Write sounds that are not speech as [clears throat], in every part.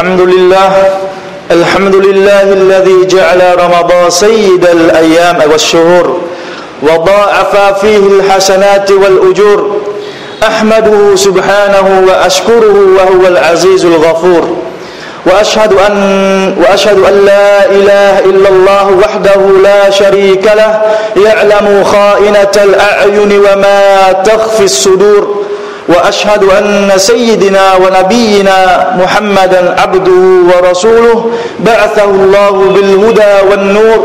الحمد لله الحمد لله الذي جعل رمضان سيد الأيام والشهور وضاعف فيه الحسنات والأجور. أحمده سبحانه وأشكره وهو العزيز الغفور. وأشهد أن وأشهد أن لا إله إلا الله وحده لا شريك له يعلم خائنة الأعين وما تخفي الصدور. وأشهد أن سيدنا ونبينا محمدا عبده ورسوله بعثه الله بالهدى والنور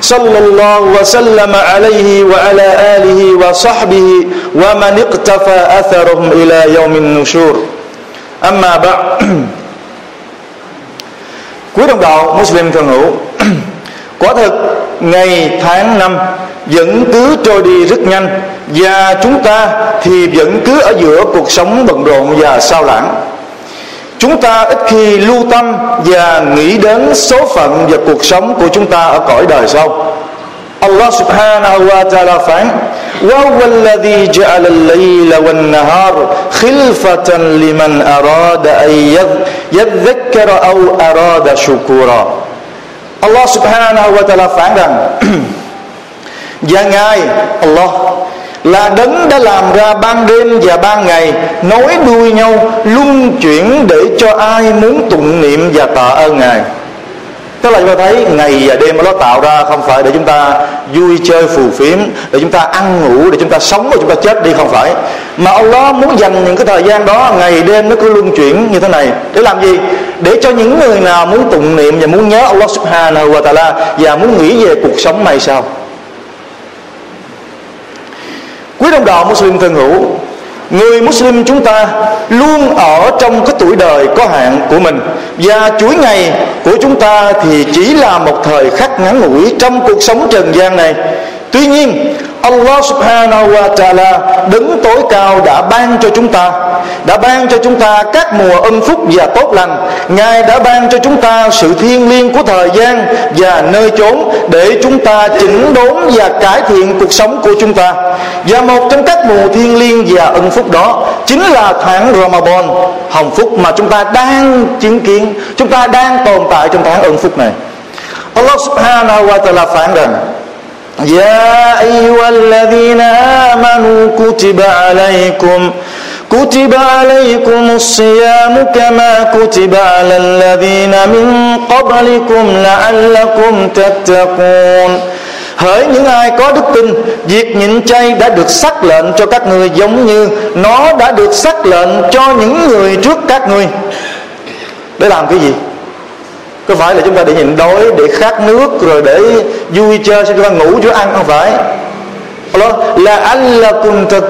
صلى الله وسلم عليه وعلى آله وصحبه ومن اقتفى أثرهم إلى يوم النشور. أما بعد quý đồng đạo Muslim thân hữu quả thực ngày tháng năm vẫn cứ trôi đi rất nhanh và chúng ta thì vẫn cứ ở giữa cuộc sống bận rộn và sao lãng chúng ta ít khi lưu tâm và nghĩ đến số phận và cuộc sống của chúng ta ở cõi đời sau Allah subhanahu wa ta'ala phán وهو الذي جعل الليل والنهار خلفة لمن أراد أن يذكر أو أراد شكورا Allah subhanahu wa ta'ala phán rằng [clears throat] và ngài Allah là đấng đã làm ra ban đêm và ban ngày nối đuôi nhau luân chuyển để cho ai muốn tụng niệm và tạ ơn ngài. Tức là chúng ta thấy ngày và đêm nó tạo ra không phải để chúng ta vui chơi phù phiếm Để chúng ta ăn ngủ, để chúng ta sống và chúng ta chết đi không phải. Mà Allah muốn dành những cái thời gian đó Ngày đêm nó cứ luân chuyển như thế này. Để làm gì? Để cho những người nào muốn tụng niệm và muốn nhớ Allah subhanahu wa ta'ala Và muốn nghĩ về cuộc sống này sao Quý đồng đạo Muslim thân hữu, Người Muslim chúng ta luôn ở trong cái tuổi đời có hạn của mình. Và chuỗi ngày của chúng ta thì chỉ là một thời khắc ngắn ngủi trong cuộc sống trần gian này. Tuy nhiên, Allah subhanahu wa ta'ala đứng tối cao đã ban cho chúng ta, đã ban cho chúng ta các mùa ân phúc và tốt lành. Ngài đã ban cho chúng ta sự thiêng liêng của thời gian và nơi chốn để chúng ta chỉnh đốn và cải thiện cuộc sống của chúng ta. Và một trong các mùa thiêng liêng và ân phúc đó chính là tháng Ramadan, hồng phúc mà chúng ta đang chứng kiến, chúng ta đang tồn tại trong tháng ân phúc này. Allah subhanahu wa ta'ala phán rằng يا أيها الذين آمنوا كتب عليكم كتب عليكم الصيام كما كتب على الذين من قبلكم لعلكم تتقون Hỡi những ai có đức tin Việc nhịn chay đã được sắc lệnh cho các người Giống như nó đã được sắc lệnh cho những người trước các người Để làm cái gì? Có phải là chúng ta để nhịn đói, để khát nước, rồi để vui chơi cho chúng ta ngủ, cho ăn không phải? Allah là anh là cùng thật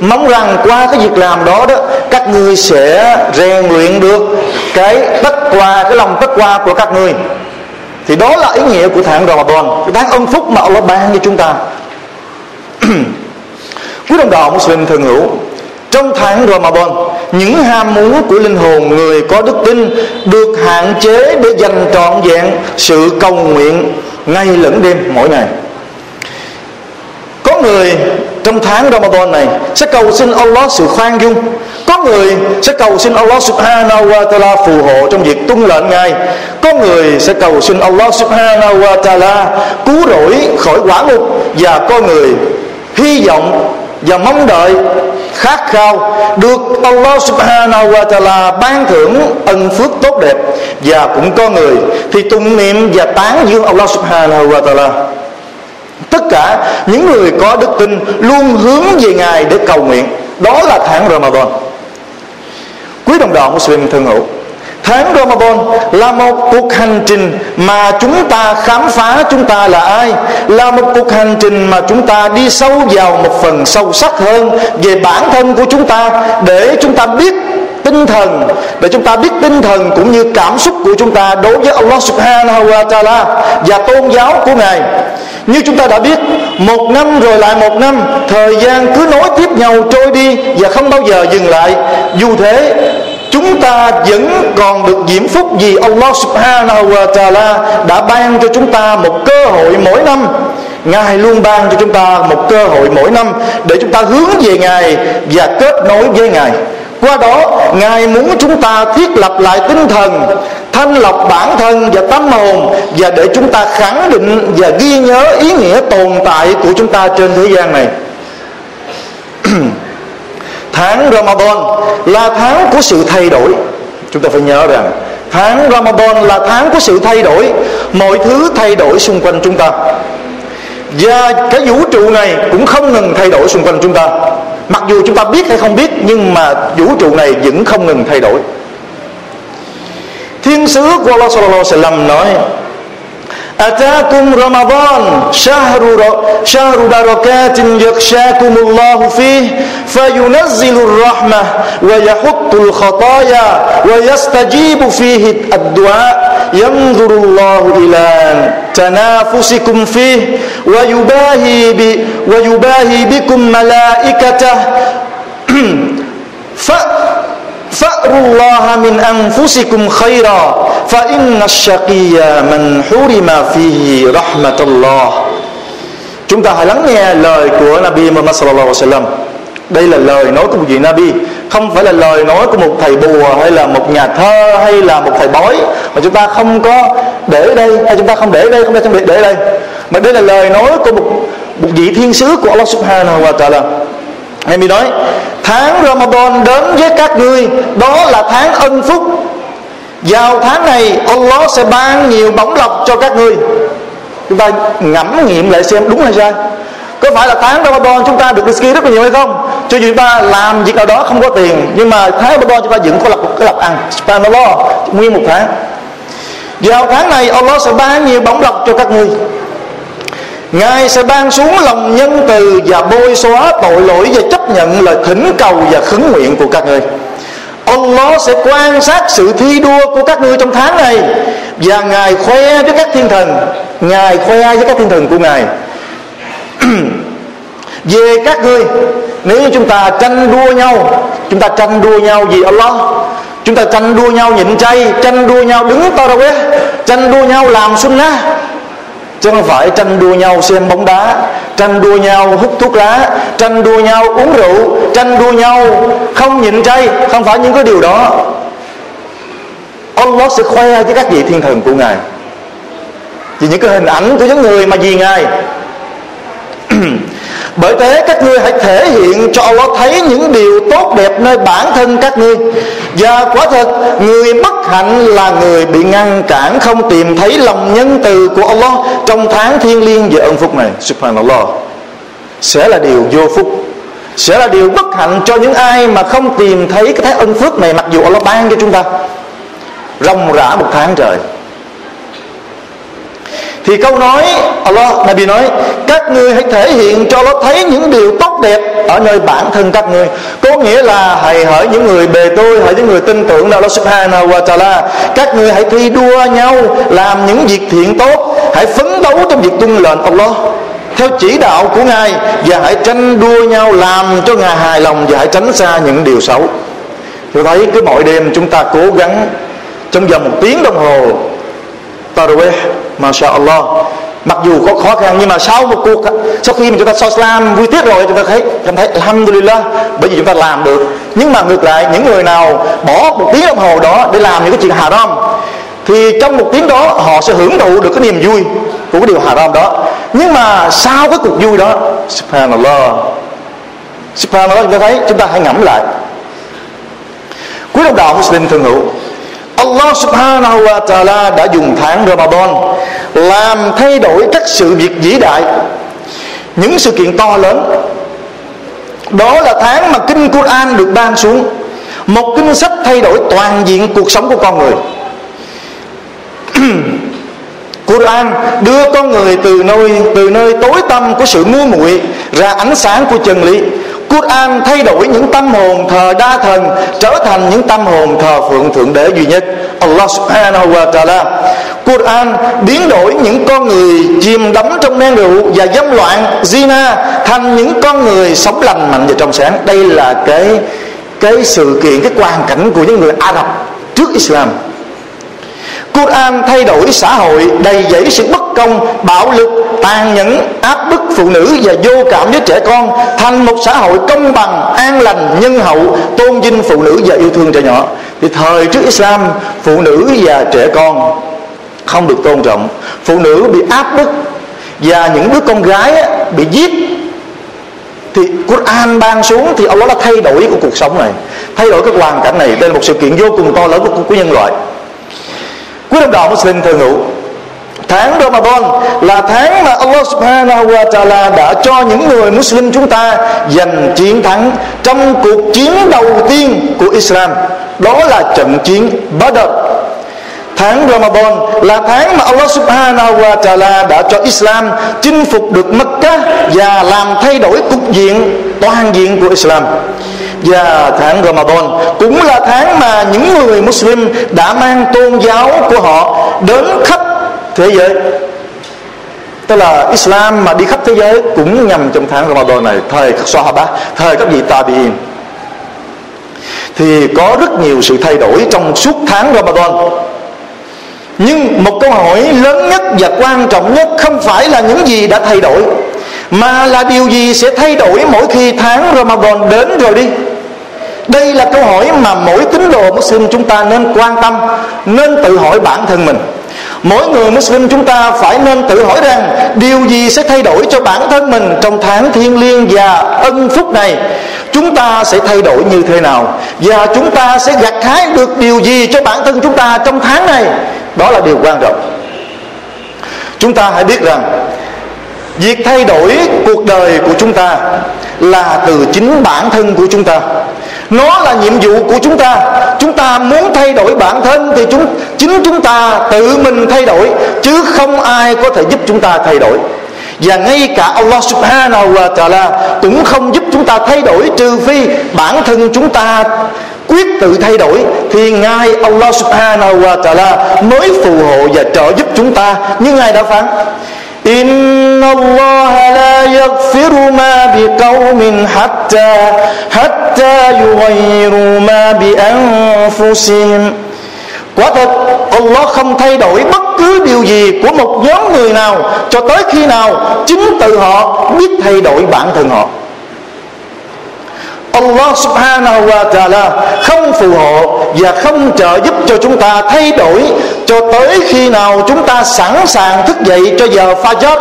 mong rằng qua cái việc làm đó đó, các ngươi sẽ rèn luyện được cái tất qua cái lòng tất qua của các ngươi. Thì đó là ý nghĩa của tháng Ramadan. Cái tháng ân phúc mà Allah ban cho chúng ta. [clears throat] Quý đồng đạo Muslim thân hữu trong tháng Ramadan, những ham muốn của linh hồn người có đức tin được hạn chế để dành trọn vẹn sự cầu nguyện ngay lẫn đêm mỗi ngày. Có người trong tháng Ramadan này sẽ cầu xin Allah sự khoan dung. Có người sẽ cầu xin Allah subhanahu wa ta'ala phù hộ trong việc tuân lệnh Ngài. Có người sẽ cầu xin Allah subhanahu wa ta'ala cứu rỗi khỏi quả ngục và có người hy vọng và mong đợi khát khao được Allah subhanahu wa ta'ala ban thưởng ân phước tốt đẹp và cũng có người thì tụng niệm và tán dương Allah subhanahu wa ta'ala. Tất cả những người có đức tin luôn hướng về ngài để cầu nguyện. Đó là tháng Ramadan. Quý đồng đạo Muslim thân hữu Tháng Ramadan là một cuộc hành trình mà chúng ta khám phá chúng ta là ai? Là một cuộc hành trình mà chúng ta đi sâu vào một phần sâu sắc hơn Về bản thân của chúng ta Để chúng ta biết tinh thần, để chúng ta biết tinh thần cũng như cảm xúc của chúng ta đối với Allah subhanahu wa ta'ala và tôn giáo của Ngài. Như chúng ta đã biết, một năm rồi lại một năm, thời gian cứ nối tiếp nhau trôi đi và không bao giờ dừng lại. Dù thế chúng ta vẫn còn được diễm phúc vì Allah subhanahu wa ta'ala đã ban cho chúng ta một cơ hội mỗi năm. Ngài luôn ban cho chúng ta một cơ hội mỗi năm để chúng ta hướng về Ngài và kết nối với Ngài. Qua đó, ngài muốn chúng ta thiết lập lại tinh thần, thanh lọc bản thân và tâm hồn và để chúng ta khẳng định và ghi nhớ ý nghĩa tồn tại của chúng ta trên thế gian này. [clears throat] tháng Ramadan là tháng của sự thay đổi. Chúng ta phải nhớ rằng, tháng Ramadan là tháng của sự thay đổi. Mọi thứ thay đổi xung quanh chúng ta. Và cái vũ trụ này cũng không ngừng thay đổi xung quanh chúng ta. Mặc dù chúng ta biết hay không biết, nhưng mà vũ trụ này vẫn không ngừng thay đổi. Thiên sứ của Allah sallallahu alaihi wasallam nói أتاكم رمضان شهر شهر بركات يخشاكم الله فيه فينزل الرحمة ويحط الخطايا ويستجيب فيه الدعاء. ينظر الله إلى تنافسكم فيه ويباهي, ب ويباهي بكم ملائكته. [clears throat] Wattaqullaha min anfusikum khaira fa inna shaqiyya man hurima fihi rahmatullah. Chúng ta hãy lắng nghe lời của Nabi Muhammad sallallahu alaihi wasallam. Đây là lời nói của một vị Nabi Không phải là lời nói của một thầy bùa Hay là một nhà thơ Hay là một thầy bói Mà chúng ta không có để đây Hay chúng ta không để đây Không để, không để, để đây Mà đây là lời nói của một, một vị thiên sứ của Allah subhanahu wa ta'ala Ngài mới nói, Tháng Ramadan đến với các ngươi, Đó là tháng ân phúc. Vào tháng này, Allah sẽ ban nhiều bóng lọc cho các ngươi. Chúng ta ngẫm nghiệm lại xem đúng hay sai. Có phải là tháng Ramadan chúng ta được risky rất là nhiều hay không? Cho dù chúng ta làm việc nào đó không có tiền, nhưng mà tháng Ramadan chúng ta vẫn có lập cái lập ăn. Subhanallah, nguyên một tháng. Vào tháng này, Allah sẽ ban nhiều bóng lọc cho các ngươi. Ngài sẽ ban xuống lòng nhân từ và bôi xóa tội lỗi và chấp nhận lời thỉnh cầu và khấn nguyện của các ngươi. Allah sẽ quan sát sự thi đua của các ngươi trong tháng này và Ngài khoe với các thiên thần, Ngài khoe với các thiên thần của Ngài. [clears throat] Về các ngươi, nếu như chúng ta tranh đua nhau, chúng ta tranh đua nhau vì Allah, chúng ta tranh đua nhau nhịn chay, tranh đua nhau đứng tarawih tranh đua nhau làm sunnah chứ không phải tranh đua nhau xem bóng đá, tranh đua nhau hút thuốc lá, tranh đua nhau uống rượu, tranh đua nhau không nhịn chay, không phải những cái điều đó. Allah sẽ khoe với các vị thiên thần của ngài. Vì những cái hình ảnh của những người mà vì ngài. [clears throat] bởi thế các ngươi hãy thể hiện cho Allah thấy những điều tốt đẹp nơi bản thân các ngươi. Và quả thật, người bất hạnh là người bị ngăn cản không tìm thấy lòng nhân từ của Allah trong tháng thiên liêng và ân phúc này. Subhanallah. Sẽ là điều vô phúc. Sẽ là điều bất hạnh cho những ai mà không tìm thấy cái thái ân phước này mặc dù Allah ban cho chúng ta. Rong rã một tháng trời thì câu nói, Allah, Nabi nói, các ngươi hãy thể hiện cho nó thấy những điều tốt đẹp ở nơi bản thân các ngươi có nghĩa là hãy hỏi những người bề tôi, hỏi những người tin tưởng Allah Subhanahu wa Taala, các ngươi hãy thi đua nhau làm những việc thiện tốt, hãy phấn đấu trong việc tuân lệnh Allah theo chỉ đạo của Ngài, và hãy tranh đua nhau làm cho Ngài hài lòng và hãy tránh xa những điều xấu. Tôi thấy cứ mỗi đêm chúng ta cố gắng, trong vòng một tiếng đồng hồ Tarawih Masha Allah mặc dù có khó khăn, nhưng mà sau một cuộc, sau khi mà chúng ta so slam, vui tiết rồi, chúng ta thấy cảm thấy, alhamdulillah, bởi vì chúng ta làm được. Nhưng mà ngược lại, những người nào bỏ một tiếng đồng hồ đó để làm những cái chuyện haram, thì trong một tiếng đó họ sẽ hưởng thụ được cái niềm vui của cái điều haram đó. Nhưng mà sau cái cuộc vui đó, subhanallah subhanallah, chúng ta thấy, chúng ta hãy ngẫm lại. Quý đồng đạo Muslim thường hữu Allah subhanahu wa ta'ala đã dùng tháng Ramadan làm thay đổi các sự việc vĩ đại. Những sự kiện to lớn. Đó là tháng mà kinh Quran được ban xuống. Một kinh sách thay đổi toàn diện cuộc sống của con người. [clears throat] Quran đưa con người từ nơi từ nơi tối tăm của sự ngu muội ra ánh sáng của chân lý. Quran thay đổi những tâm hồn thờ đa thần, trở thành những tâm hồn thờ phượng thượng đế duy nhất. Allah subhanahu wa ta'ala. Quran biến đổi những con người chìm đắm trong men rượu và dâm loạn, zina, thành những con người sống lành mạnh và trong sáng. Đây là cái cái sự kiện, cái hoàn cảnh của những người Ả Rập trước Islam. Quran thay đổi xã hội đầy dẫy sự bất công bạo lực tàn nhẫn áp bức phụ nữ và vô cảm với trẻ con thành một xã hội công bằng an lành nhân hậu tôn vinh phụ nữ và yêu thương trẻ nhỏ. Thì thời trước Islam phụ nữ và trẻ con không được tôn trọng. Phụ nữ bị áp bức và những đứa con gái bị giết. Thì Quran ban xuống thì Allah đã thay đổi của cuộc sống này thay đổi cái hoàn cảnh này. Đây là một sự kiện vô cùng to lớn của, của nhân loại quý đồng đạo Muslim thường hữu tháng Ramadan là tháng mà Allah Subhanahu wa Taala đã cho những người Muslim chúng ta giành chiến thắng trong cuộc chiến đầu tiên của Islam. Đó là trận chiến Badr. Tháng Ramadan là tháng mà Allah Subhanahu wa Taala đã cho Islam chinh phục được Mecca và làm thay đổi cục diện, toàn diện của Islam. Và tháng Ramadan cũng là tháng mà những người Muslim đã mang tôn giáo của họ đến khắp thế giới. Tức là Islam mà đi khắp thế giới cũng nhằm trong tháng Ramadan này, thời các Sahaba, thời các vị Tabi'in. Thì có rất nhiều sự thay đổi trong suốt tháng Ramadan. Nhưng một câu hỏi lớn nhất và quan trọng nhất không phải là những gì đã thay đổi mà là điều gì sẽ thay đổi mỗi khi tháng Ramadan đến rồi đi? Đây là câu hỏi mà mỗi tín đồ Muslim chúng ta nên quan tâm, nên tự hỏi bản thân mình. Mỗi người Muslim chúng ta phải nên tự hỏi rằng điều gì sẽ thay đổi cho bản thân mình trong tháng thiên liêng và ân phúc này? Chúng ta sẽ thay đổi như thế nào? Và chúng ta sẽ gặt hái được điều gì cho bản thân chúng ta trong tháng này? Đó là điều quan trọng. Chúng ta hãy biết rằng, việc thay đổi cuộc đời của chúng ta là từ chính bản thân của chúng ta nó là nhiệm vụ của chúng ta. Chúng ta muốn thay đổi bản thân thì chúng, chính chúng ta tự mình thay đổi, chứ không ai có thể giúp chúng ta thay đổi. Và ngay cả Allah subhanahu wa ta'ala cũng không giúp chúng ta thay đổi, trừ phi bản thân chúng ta quyết tự thay đổi, thì ngài Allah subhanahu wa ta'ala mới phù hộ và trợ giúp chúng ta. Như ngài đã phán إن الله لا يغفر ما بقوم حتى حتى يغيروا ما بأنفسهم Quả thật Allah không thay đổi bất cứ điều gì của một nhóm người nào Cho tới khi nào chính tự họ biết thay đổi bản thân họ Allah subhanahu wa ta'ala không phù hộ và không trợ giúp cho chúng ta thay đổi cho tới khi nào chúng ta sẵn sàng thức dậy cho giờ Fajr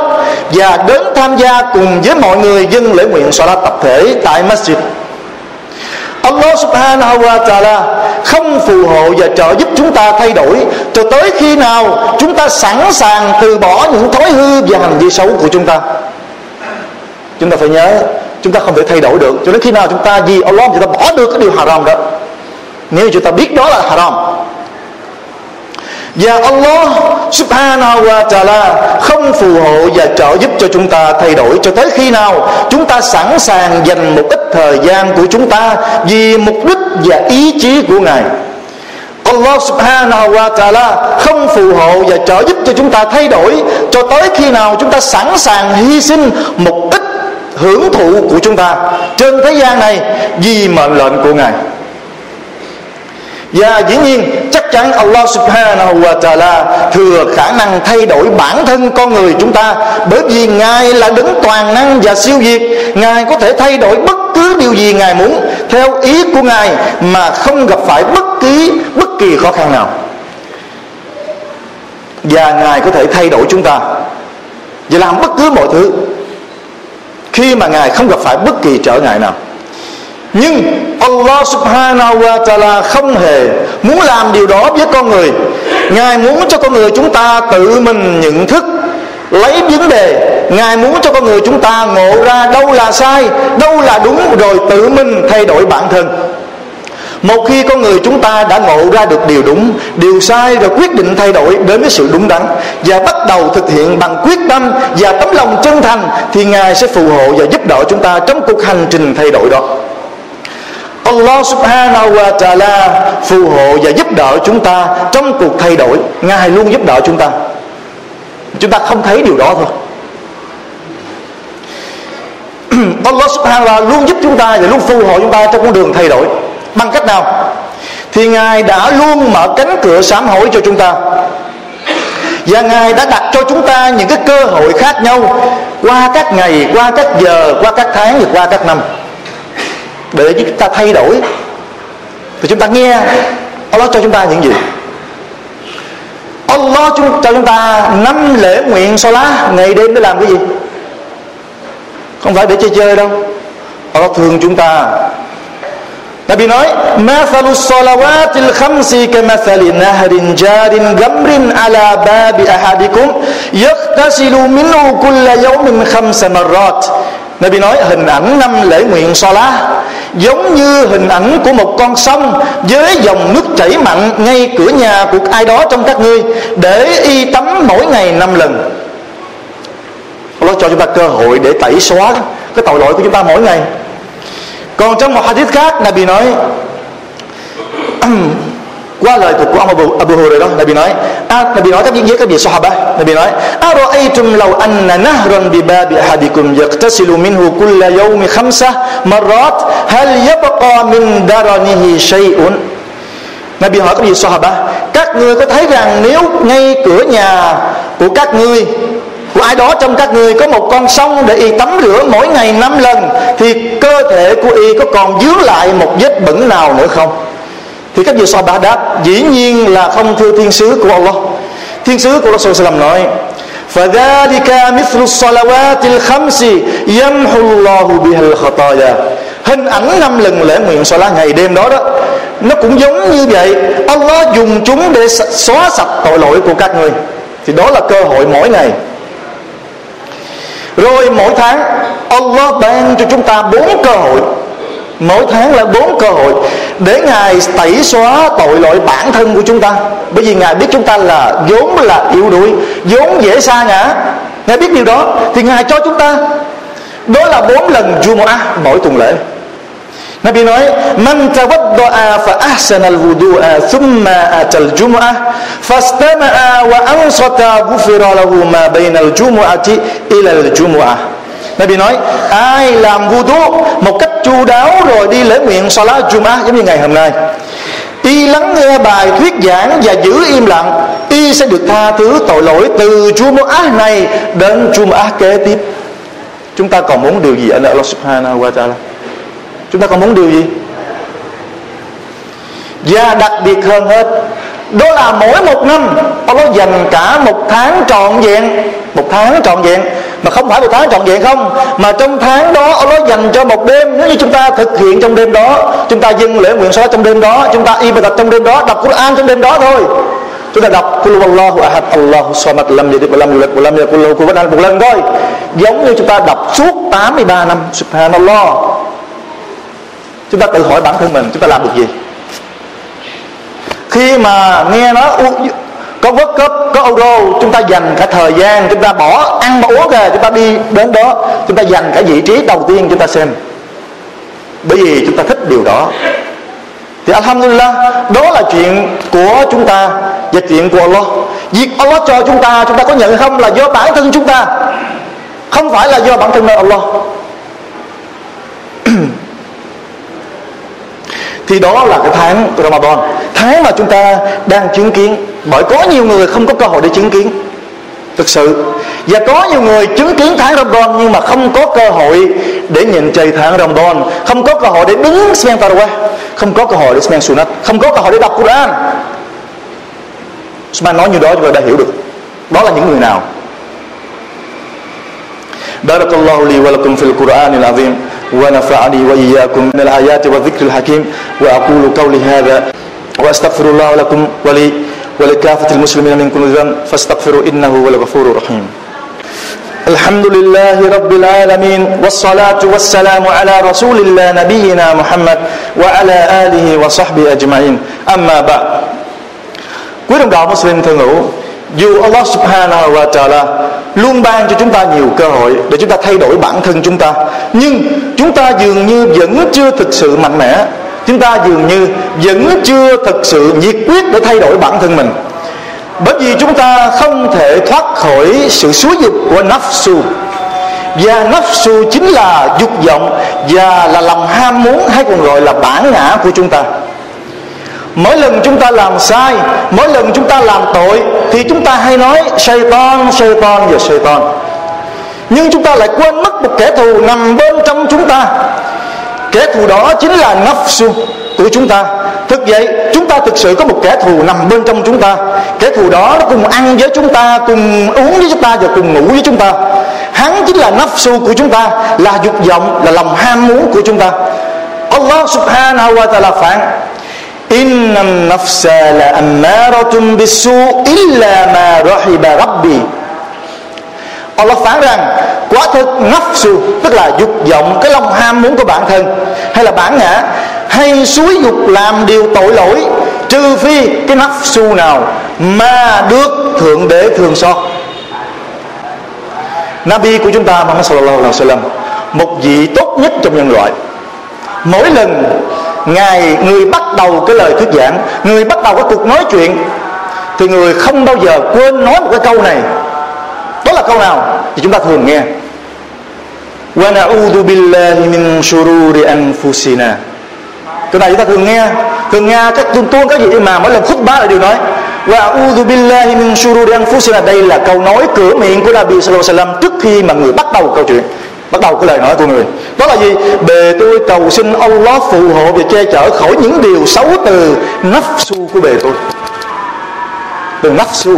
và đến tham gia cùng với mọi người dân lễ nguyện Salat tập thể tại masjid. Allah subhanahu wa ta'ala không phù hộ và trợ giúp chúng ta thay đổi cho tới khi nào chúng ta sẵn sàng từ bỏ những thói hư và hành vi xấu của chúng ta. Chúng ta phải nhớ chúng ta không thể thay đổi được. Cho đến khi nào chúng ta vì Allah chúng ta bỏ được cái điều haram đó. Nếu chúng ta biết đó là haram. Và Allah subhanahu wa ta'ala không phù hộ và trợ giúp cho chúng ta thay đổi. Cho tới khi nào chúng ta sẵn sàng dành một ít thời gian của chúng ta vì mục đích và ý chí của Ngài. Allah subhanahu wa ta'ala không phù hộ và trợ giúp cho chúng ta thay đổi. Cho tới khi nào chúng ta sẵn sàng hy sinh một ít hưởng thụ của chúng ta trên thế gian này vì mệnh lệnh của ngài. Và dĩ nhiên, chắc chắn Allah subhanahu wa ta'ala thừa khả năng thay đổi bản thân con người chúng ta bởi vì Ngài là đứng toàn năng và siêu việt. Ngài có thể thay đổi bất cứ điều gì Ngài muốn theo ý của Ngài mà không gặp phải bất kỳ bất kỳ khó khăn nào. Và Ngài có thể thay đổi chúng ta và làm bất cứ mọi thứ khi mà ngài không gặp phải bất kỳ trở ngại nào. Nhưng Allah subhanahu wa ta'ala không hề muốn làm điều đó với con người. Ngài muốn cho con người chúng ta tự mình nhận thức, Lấy vấn đề. Ngài muốn cho con người chúng ta ngộ ra đâu là sai, Đâu là đúng, Rồi tự mình thay đổi bản thân một khi con người chúng ta đã ngộ ra được điều đúng, điều sai rồi quyết định thay đổi đến với sự đúng đắn và bắt đầu thực hiện bằng quyết tâm và tấm lòng chân thành, thì ngài sẽ phù hộ và giúp đỡ chúng ta trong cuộc hành trình thay đổi đó. Allah subhanahu wa ta'ala phù hộ và giúp đỡ chúng ta trong cuộc thay đổi. Ngài luôn giúp đỡ chúng ta. Chúng ta không thấy điều đó thôi. [clears throat] Allah subhanahu wa ta'ala luôn giúp chúng ta và luôn phù hộ chúng ta trong con đường thay đổi bằng cách nào? Thì ngài đã luôn mở cánh cửa sám hối cho chúng ta. Và ngài đã đặt cho chúng ta những cái cơ hội khác nhau qua các ngày, qua các giờ, qua các tháng và qua các năm. Để chúng ta thay đổi. Thì chúng ta nghe Allah cho chúng ta những gì. Allah cho chúng ta năm lễ nguyện so lá ngày đêm để làm cái gì? Không phải để chơi chơi đâu. Allah thương chúng ta. Nabi nói, Mathalu salawatil khamsi kamathali nahrin jarin gamrin ala babi ahadikum Yaktasilu minhu kulla yawmin khamsa marrat. Nabi nói, hình ảnh năm lễ nguyện so Giống như hình ảnh của một con sông Với dòng nước chảy mạnh ngay cửa nhà của ai đó trong các ngươi Để y tắm mỗi ngày năm lần. Allah cho chúng ta cơ hội để tẩy xóa cái tội lỗi của chúng ta mỗi ngày còn trong một hadith khác Nabi nói [clears throat] qua lời của ông Abu, Abu Hurairah Nabi nói à, Nabi nói các với các vị sahaba Nabi nói أرأيتم لو أن nahran بباب أحدكم ahadikum منه كل يوم خمسة مرات هل يبقى من درنه daranihi Nabi hỏi các vị sahaba các ngươi có thấy rằng nếu ngay cửa nhà của các ngươi của ai đó trong các người có một con sông để y tắm rửa mỗi ngày năm lần thì cơ thể của y có còn dướng lại một vết bẩn nào nữa không thì các vị so bà đáp dĩ nhiên là không thưa thiên sứ của Allah thiên sứ của Allah sallam nói فذلك مثل الصلوات الخمس يمحو الله بها الخطايا hình ảnh năm lần lễ nguyện salat ngày đêm đó đó nó cũng giống như vậy Allah dùng chúng để xóa sạch tội lỗi của các người thì đó là cơ hội mỗi ngày rồi mỗi tháng, Allah ban cho chúng ta bốn cơ hội. Mỗi tháng là bốn cơ hội để ngài tẩy xóa tội lỗi bản thân của chúng ta. Bởi vì ngài biết chúng ta là vốn là yếu đuối, vốn dễ sa ngã. Ngài biết điều đó, thì ngài cho chúng ta. Đó là bốn lần Jumu'ah mỗi tuần lễ. Nabi nói, Man tawadda'a fa ahsana al-wudu'a thumma atal jum'ah fastama'a wa ansata Gufira lahu ma bayna al-jum'ati ila al-jum'ah Nabi nói, ai làm wudu một cách chu đáo rồi đi lễ nguyện salat Jum'ah giống như ngày hôm nay. Y lắng nghe bài thuyết giảng và giữ im lặng, y sẽ được tha thứ tội lỗi từ Jum'ah này đến Jum'ah kế tiếp. Chúng ta còn muốn điều gì ở Allah subhanahu wa ta'ala? Chúng ta còn muốn điều gì? Và đặc biệt hơn hết, đó là mỗi một năm Allah dành cả một tháng trọn vẹn, một tháng trọn vẹn, mà không phải một tháng trọn vẹn không, mà trong tháng đó Allah dành cho một đêm. Nếu như chúng ta thực hiện trong đêm đó, chúng ta dâng lễ nguyện số trong đêm đó, chúng ta ibadat trong đêm đó, đọc Quran trong đêm đó thôi. Chúng ta đọc, Qul huwallahu ahad, Allahu samad, lam yalid Walam yulad Walam yakul lahu kufuwan một lần thôi. Giống như chúng ta đọc suốt 83 năm, subhanallah chúng ta tự hỏi bản thân mình, chúng ta làm được gì? Khi mà nghe nó có vớt cấp có euro, chúng ta dành cả thời gian, chúng ta bỏ ăn bỏ uống kìa chúng ta đi đến đó, chúng ta dành cả vị trí đầu tiên chúng ta xem. Bởi vì chúng ta thích điều đó. Thì Alhamdulillah, đó là chuyện của chúng ta và chuyện của Allah. Việc Allah cho chúng ta chúng ta có nhận không là do bản thân chúng ta? Không phải là do bản thân nơi Allah. Thì đó là cái tháng Ramadan. Tháng mà chúng ta đang chứng kiến, bởi có nhiều người không có cơ hội để chứng kiến. Thực sự. Và có nhiều người chứng kiến tháng Ramadan nhưng mà không có cơ hội để nhìn trời tháng Ramadan. Không có cơ hội để đứng xem Tarawah không có cơ hội để xem Sunnah. Không có cơ hội để đọc Quran. Usman nói như đó, chúng ta đã hiểu được. Đó là những người nào? Barakallahu li wa lakum fil Qur'anil azim. ونفعني وإياكم من الآيات والذكر الحكيم وأقول قولي هذا وأستغفر الله لكم ولي ولكافة المسلمين من كل ذنب فاستغفروا إنه هو الغفور الرحيم. الحمد لله رب العالمين والصلاة والسلام على رسول الله نبينا محمد وعلى آله وصحبه أجمعين. أما بعد Quý đồng đạo Dù Allah subhanahu wa ta'ala luôn ban cho chúng ta nhiều cơ hội để chúng ta thay đổi bản thân chúng ta, nhưng chúng ta dường như vẫn chưa thực sự mạnh mẽ. Chúng ta dường như vẫn chưa thực sự nhiệt quyết để thay đổi bản thân mình. Bởi vì chúng ta không thể thoát khỏi sự xúi dục của nafsu. Và nafsu chính là dục vọng và là lòng ham muốn hay còn gọi là bản ngã của chúng ta mỗi lần chúng ta làm sai mỗi lần chúng ta làm tội thì chúng ta hay nói Satan, Satan và Satan nhưng chúng ta lại quên mất một kẻ thù nằm bên trong chúng ta. Kẻ thù đó chính là nafsu của chúng ta. Thực vậy chúng ta thực sự có một kẻ thù nằm bên trong chúng ta. Kẻ thù đó nó cùng ăn với chúng ta cùng uống với chúng ta và cùng ngủ với chúng ta. Hắn chính là nafsu của chúng ta là dục vọng là lòng ham muốn của chúng ta. Allah subhanahu wa ta'ala phản Inna nafsa la ammaratun bisu illa ma rahiba rabbi. Allah phán rằng, quả thực nafsu, tức là dục vọng, cái lòng ham muốn của bản thân, hay là bản ngã, hay suối dục làm điều tội lỗi, trừ phi cái nafsu nào mà được thượng đế thường xót. Nabi của chúng ta Muhammad sallallahu alaihi wasallam, một vị tốt nhất trong nhân loại. Mỗi lần ngài, người bắt đầu cái lời thuyết giảng, người bắt đầu cái cuộc nói chuyện, thì người không bao giờ quên nói một cái câu này. Đó là câu nào? Thì chúng ta thường nghe. Wa na'udhu billahi min shururi anfusina. Cái này chúng ta thường nghe. Thường nghe các tuôn tuôn các gì mà mỗi lần khúc bá lại đều nói wa a'udhu billahi min shururi anfusina. Đây là câu nói cửa miệng của Nabi sallallahu alaihi wasallam trước khi mà người bắt đầu câu chuyện bắt đầu cái lời nói của người đó là gì? Bề tôi cầu xin Allah phù hộ và che chở khỏi những điều xấu từ nafsu của bề tôi. Từ nafsu.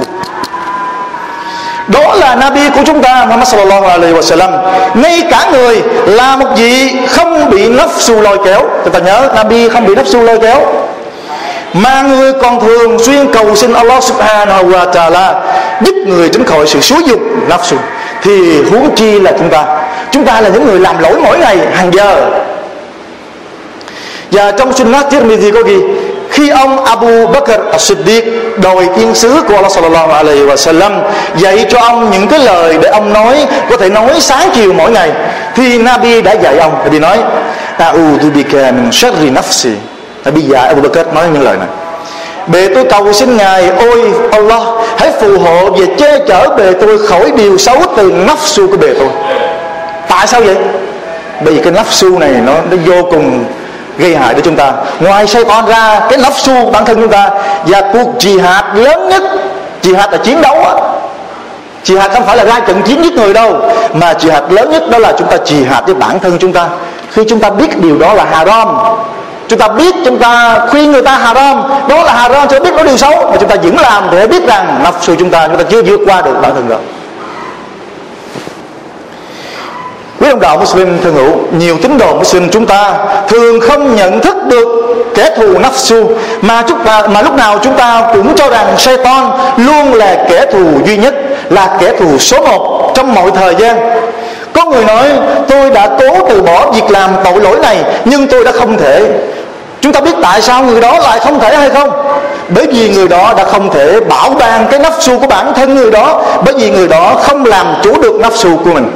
Đó là Nabi của chúng ta, Muhammad sallallahu alaihi wa sallam ngay cả người là một vị không bị nafsu lôi kéo. Chúng ta nhớ, Nabi không bị nafsu lôi kéo. Mà người còn thường xuyên cầu xin Allah subhanahu wa ta'ala giúp người tránh khỏi sự xúi dục nafsu thì huống chi là chúng ta. Chúng ta là những người làm lỗi mỗi ngày, hàng giờ. Và trong sunnah Tirmidhi có ghi, khi ông Abu Bakr as-Siddiq đòi tiên sứ của Allah sallallahu alaihi wa sallam dạy cho ông những cái lời để ông nói, có thể nói sáng chiều mỗi ngày, thì Nabi đã dạy ông. Nabi nói, A'udhu bika min sharri nafsi. Nabi dạy Abu Bakr nói những lời này. Bề tôi cầu xin Ngài, Ôi Allah Hãy phù hộ và che chở bề tôi Khỏi điều xấu từ nafsu của bề tôi. Tại sao vậy? Bởi vì cái nafsu này nó, nó vô cùng gây hại cho chúng ta. Ngoài xây con ra cái nafsu bản thân chúng ta và cuộc jihad lớn nhất jihad là chiến đấu á. Jihad không phải là ra trận chiến giết người đâu mà jihad lớn nhất đó là chúng ta jihad với bản thân chúng ta. Khi chúng ta biết điều đó là haram chúng ta biết chúng ta khuyên người ta haram. Đó là haram cho biết nó điều xấu. Mà chúng ta vẫn làm để biết rằng nafsu chúng ta chúng ta chưa vượt qua được bản thân đó. Quý đồng đạo Muslim thân hữu nhiều tín đồ Muslim chúng ta thường không nhận thức được kẻ thù nafsu mà chúng ta, mà lúc nào chúng ta cũng cho rằng Satan luôn là kẻ thù duy nhất là kẻ thù số một trong mọi thời gian. Có người nói tôi đã cố từ bỏ việc làm tội lỗi này nhưng tôi đã không thể chúng ta biết tại sao người đó lại không thể hay không? Bởi vì người đó đã không thể bảo ban cái nafsu của bản thân người đó, bởi vì người đó không làm chủ được nafsu của mình.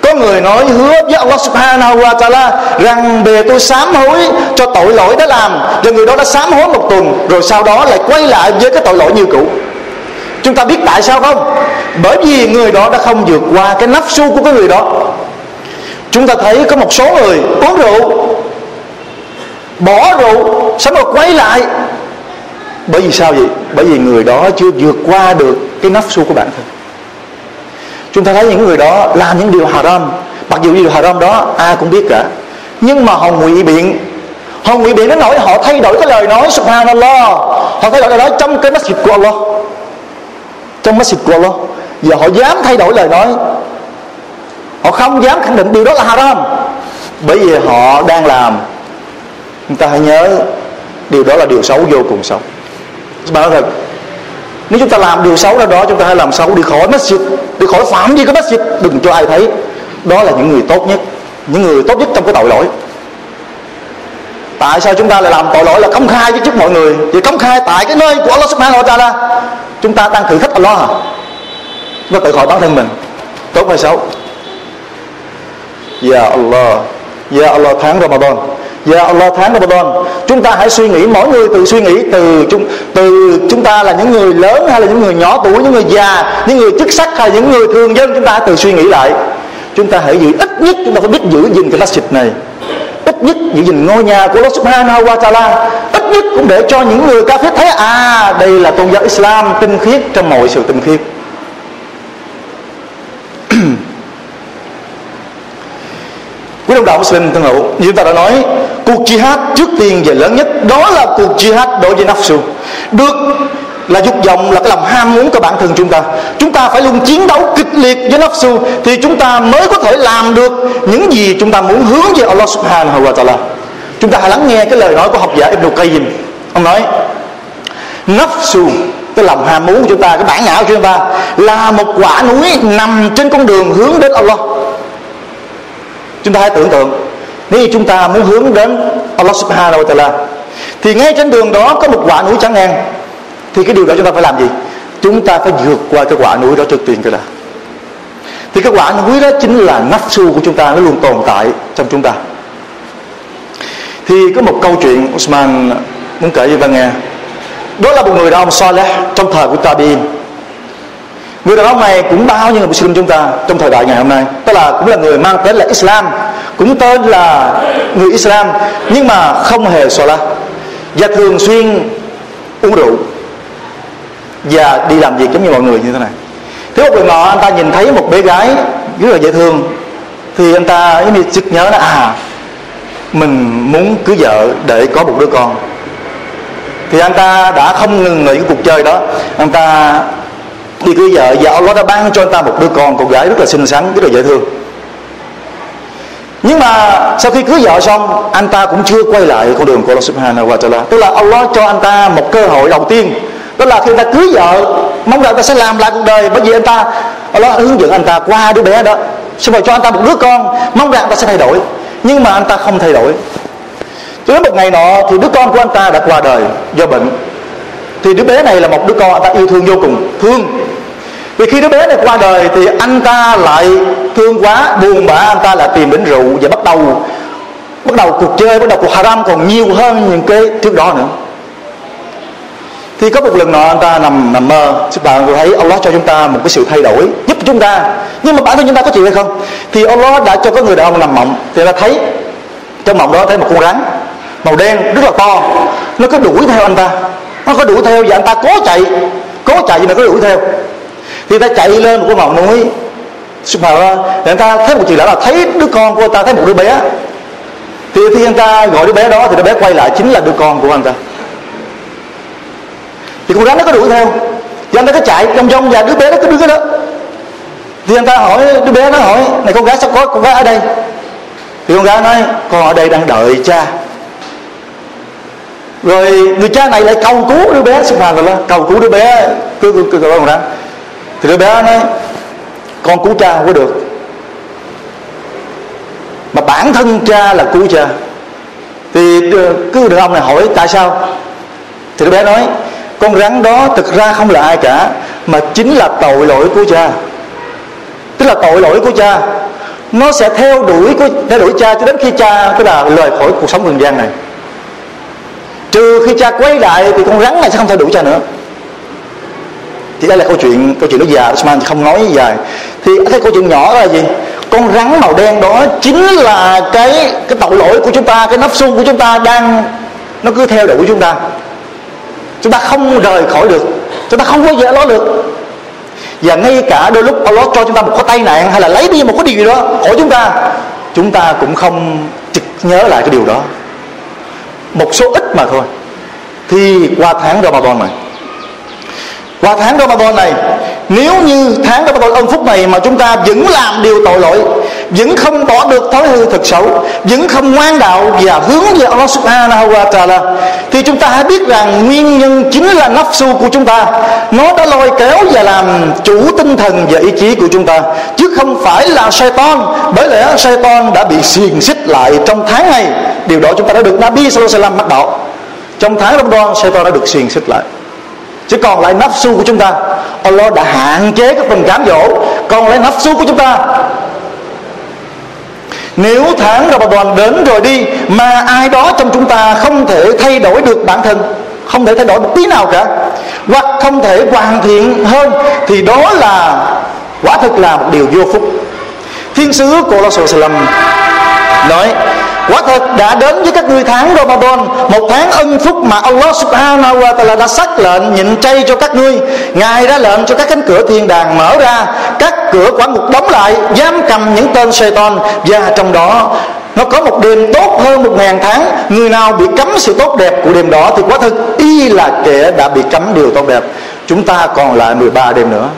Có người nói hứa với Allah subhanahu wa ta'ala rằng, bề tôi sám hối cho tội lỗi đã làm. Rồi người đó đã sám hối một tuần, rồi sau đó lại quay lại với cái tội lỗi như cũ. Chúng ta biết tại sao không? Bởi vì người đó đã không vượt qua cái nắp su của cái người đó. Chúng ta thấy có một số người uống rượu bỏ rượu xong rồi quay lại? Bởi vì sao vậy? Bởi vì người đó chưa vượt qua được cái nắp su của bản thân chúng ta thấy những người đó làm những điều haram. Mặc dù điều haram đó ai cũng biết cả. Nhưng mà họ ngụy biện. Họ ngụy biện đến nỗi họ thay đổi cái lời nói, subhanallah. Họ thay đổi lời nói trong cái masjid của Allah. Trong masjid của Allah. Giờ họ dám thay đổi lời nói. Họ không dám khẳng định điều đó là haram. Bởi vì họ đang làm chúng ta hãy nhớ, điều đó là điều xấu vô cùng xấu. Bạn nói thật, nếu chúng ta làm điều xấu nào đó, chúng ta hãy làm xấu đi khỏi masjid đi khỏi phạm vi cái masjid đừng cho ai thấy. Đó là những người tốt nhất, những người tốt nhất trong cái tội lỗi. Tại sao chúng ta lại làm tội lỗi là công khai với trước mọi người? Vì công khai tại cái nơi của Allah subhanahu wa ta'ala. Chúng ta đang thử thách Allah chúng ta tự hỏi bản thân mình, tốt hay xấu? Ya Allah Ya Allah, tháng Ramadan. Dạ Allah tháng Ramadan, Chúng ta hãy suy nghĩ, Mỗi người tự suy nghĩ Từ chúng từ chúng ta là những người lớn Hay là những người nhỏ tuổi, Những người già, Những người chức sắc Hay những người thường dân, Chúng ta tự suy nghĩ lại. Chúng ta hãy giữ Ít nhất, chúng ta phải biết giữ gìn cái masjid này. Ít ít nhất giữ gìn ngôi nhà của Allah Subhanahu wa Taala. Ít nhất cũng để cho những người ca phết thấy à đây là tôn giáo Islam, tinh khiết trong mọi sự tinh khiết. Lúc đồng Muslim thân hữu, như ta đã nói, cuộc jihad trước tiên và lớn nhất đó là cuộc jihad đối với nafsu. Được là dục vọng, là cái lòng ham muốn của bản thân chúng ta. Chúng ta phải luôn chiến đấu kịch liệt với nafsu thì chúng ta mới có thể làm được những gì chúng ta muốn hướng về Allah subhanahu wa ta'ala. Chúng ta hãy lắng nghe cái lời nói của học giả Ibn Qayyim. Ông nói, nafsu, cái lòng ham muốn của chúng ta, cái bản ngã của chúng ta là một quả núi nằm trên con đường hướng đến Allah chúng ta hãy tưởng tượng, nếu như chúng ta muốn hướng đến Allah subhanahu wa ta'ala, thì ngay trên đường đó có một quả núi trắng ngang, thì cái điều đó chúng ta phải làm gì? Chúng ta phải vượt qua cái quả núi đó trước tiên cái đã thì cái quả núi đó chính là nafsu của chúng ta, nó luôn tồn tại trong chúng ta. Thì có một câu chuyện Usman muốn kể cho ta nghe. Đó là một người đàn ông Saleh trong thời của Tabi'in người đàn ông này cũng bao nhiêu người Muslim chúng ta trong thời đại ngày hôm nay. Tức là cũng là người mang tên là Islam, cũng tên là người Islam, nhưng mà không hề Salah và thường xuyên uống rượu và đi làm việc giống như mọi người như thế này. Thế một người nọ anh ta nhìn thấy một bé gái rất là dễ thương, thì anh ta ấy như chực nhớ là à mình muốn cưới vợ để có một đứa con. Thì anh ta đã không ngừng nghỉ cái cuộc chơi đó. Anh ta khi cưới vợ và Allah đã ban cho anh ta một đứa con cô gái rất là xinh xắn rất là dễ thương nhưng mà sau khi cưới vợ xong anh ta cũng chưa quay lại con đường của Allah Subhanahu wa Taala tức là Allah cho anh ta một cơ hội đầu tiên đó là khi anh ta cưới vợ mong rằng ta sẽ làm lại cuộc đời bởi vì anh ta Allah hướng dẫn anh ta qua đứa bé đó xong rồi cho anh ta một đứa con mong rằng anh ta sẽ thay đổi nhưng mà anh ta không thay đổi cho đến một ngày nọ thì đứa con của anh ta đã qua đời do bệnh thì đứa bé này là một đứa con anh ta yêu thương vô cùng thương vì khi đứa bé này qua đời thì anh ta lại thương quá, buồn bã, anh ta lại tìm đến rượu và bắt đầu bắt đầu cuộc chơi, bắt đầu cuộc haram còn nhiều hơn những cái trước đó nữa. Thì có một lần nọ anh ta nằm nằm mơ các bạn thấy Allah cho chúng ta một cái sự thay đổi, giúp chúng ta. Nhưng mà bản thân chúng ta có chịu hay không? Thì Allah đã cho có người đàn ông nằm mộng, thì là thấy, trong mộng đó thấy một con rắn màu đen rất là to. Nó cứ đuổi theo anh ta, nó có đuổi theo và anh ta cố chạy cố chạy nhưng mà có đuổi theo thì ta chạy lên một cái ngọn núi. Subhanallah thì anh ta thấy một chuyện lạ là thấy đứa con của ta, thấy một đứa bé. Thì khi anh ta gọi đứa bé đó, thì đứa bé quay lại chính là đứa con của anh ta. Thì con rắn nó có đuổi theo. Thì anh ta cứ chạy trong trong và đứa bé nó cứ đứng đó. Thì anh ta hỏi, đứa bé nó hỏi, này, con gái sao có, con gái ở đây? Thì con gái nói, con ở đây đang đợi cha. Rồi người cha này lại cầu cứu đứa bé. Xin rồi đó cầu cứu đứa bé. Cứ cứ cứ, con rắn thì đứa bé nói con cứu cha không có được. Mà bản thân cha là cứu cha. Thì ờ, cứ đàn ông này hỏi tại sao? Thì đứa bé nói con rắn đó thực ra không là ai cả mà chính là tội lỗi của cha. Tức là tội lỗi của cha. Nó sẽ theo đuổi của, theo đuổi cha cho đến khi cha tức là lời khỏi cuộc sống thường gian này. Trừ khi cha quay lại thì con rắn này sẽ không theo đuổi cha nữa thì đây là câu chuyện câu chuyện nó dài Usman không nói dài. Thì thấy câu chuyện nhỏ là gì? Con rắn màu đen đó chính là cái cái tội lỗi của chúng ta, cái nắp xung của chúng ta đang nó cứ theo đuổi chúng ta. Chúng ta không rời khỏi được. Chúng ta không có giải thoát được. Và ngay cả đôi lúc Allah cho chúng ta một cái tai nạn hay là lấy đi một cái điều gì đó khỏi chúng ta chúng ta cũng không trực nhớ lại cái điều đó. Một số ít mà thôi. Thì qua tháng Ramadan này qua tháng Ramadan này, nếu như tháng Ramadan ân phúc này mà chúng ta vẫn làm điều tội lỗi, vẫn không bỏ được thói hư thật xấu, vẫn không ngoan đạo và hướng về Allah Subhanahu wa Taala, thì chúng ta hãy biết rằng nguyên nhân chính là nafsu của chúng ta. Nó đã lôi kéo và làm chủ tinh thần và ý chí của chúng ta, chứ không phải là Satan. Bởi lẽ Satan đã bị xiềng xích lại trong tháng này. Điều đó chúng ta đã được Nabi Sallallahu Alaihi Wasallam mắc bảo. Trong tháng Ramadan, Satan đã được xiềng xích lại chứ còn lại nafsu của chúng ta, Allah đã hạn chế cái phần cám dỗ. Còn lại nafsu của chúng ta, nếu tháng rồi đoàn đến rồi đi, mà ai đó trong chúng ta không thể thay đổi được bản thân, không thể thay đổi một tí nào cả, hoặc không thể hoàn thiện hơn, thì đó là, quả thực là một điều vô phúc. Thiên sứ của Allah nói quả thật đã đến với các ngươi tháng Ramadan, một tháng ân phúc mà Allah subhanahu wa ta'ala đã sắc lệnh nhịn chay cho các ngươi. Ngài ra lệnh cho các cánh cửa thiên đàng mở ra, các cửa quả ngục đóng lại, giam cầm những tên Satan. Và trong đó, nó có một đêm tốt hơn một ngàn tháng. Người nào bị cấm sự tốt đẹp của đêm đó thì quả thực y là kẻ đã bị cấm điều tốt đẹp. Chúng ta còn lại 13 đêm nữa.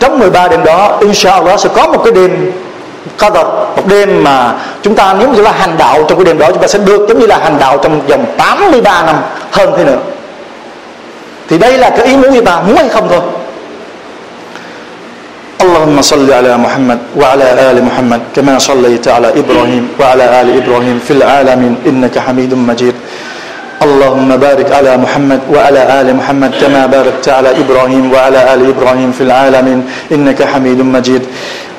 Trong 13 đêm đó inshallah sẽ có một cái đêm Qadr một đêm mà chúng ta nếu như là hành đạo trong cái đêm đó chúng ta sẽ được giống như là hành đạo trong vòng 83 năm hơn thế nữa thì đây là cái ý muốn của ta muốn hay không thôi اللهم صل على محمد وعلى آل محمد كما صليت على إبراهيم وعلى آل إبراهيم في العالمين إنك حميد مجيد اللهم بارك على محمد وعلى آل محمد كما باركت على إبراهيم وعلى آل إبراهيم في العالمين إنك حميد مجيد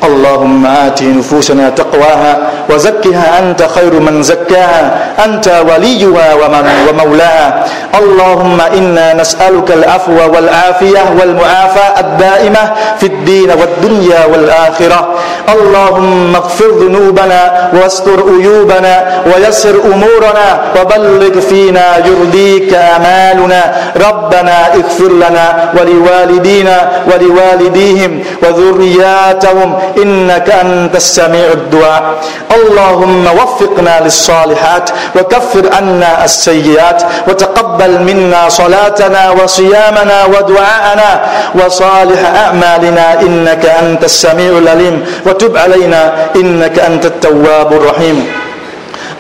اللهم آت نفوسنا تقواها وزكها أنت خير من زكاها أنت وليها ومن ومولاها. اللهم إنا نسألك العفو والعافية والمعافاة الدائمة في الدين والدنيا والآخرة. اللهم اغفر ذنوبنا واستر عيوبنا ويسر أمورنا وبلغ فينا يرضيك آمالنا. ربنا اغفر لنا ولوالدينا ولوالديهم وذرياتهم إنك أنت السميع الدعاء. اللهم وفقنا للصالحات وكفر عنا السيئات وتقبل منا صلاتنا وصيامنا ودعاءنا وصالح أعمالنا إنك أنت السميع العليم. وتب علينا إنك أنت التواب الرحيم.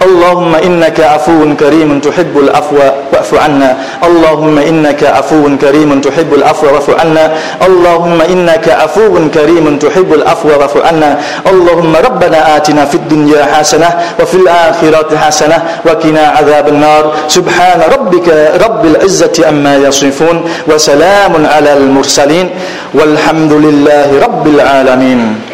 اللهم إنك عفو كريم تحب العفو واعف عنا. اللهم إنك عفو كريم تحب العفو واعف عنا. اللهم إنك عفو كريم تحب العفو واعف عنا. اللهم ربنا آتنا في الدنيا حسنة وفي الآخرة حسنة وقنا عذاب النار. سبحان ربك رب العزة أما يصفون وسلام على المرسلين. والحمد لله رب العالمين.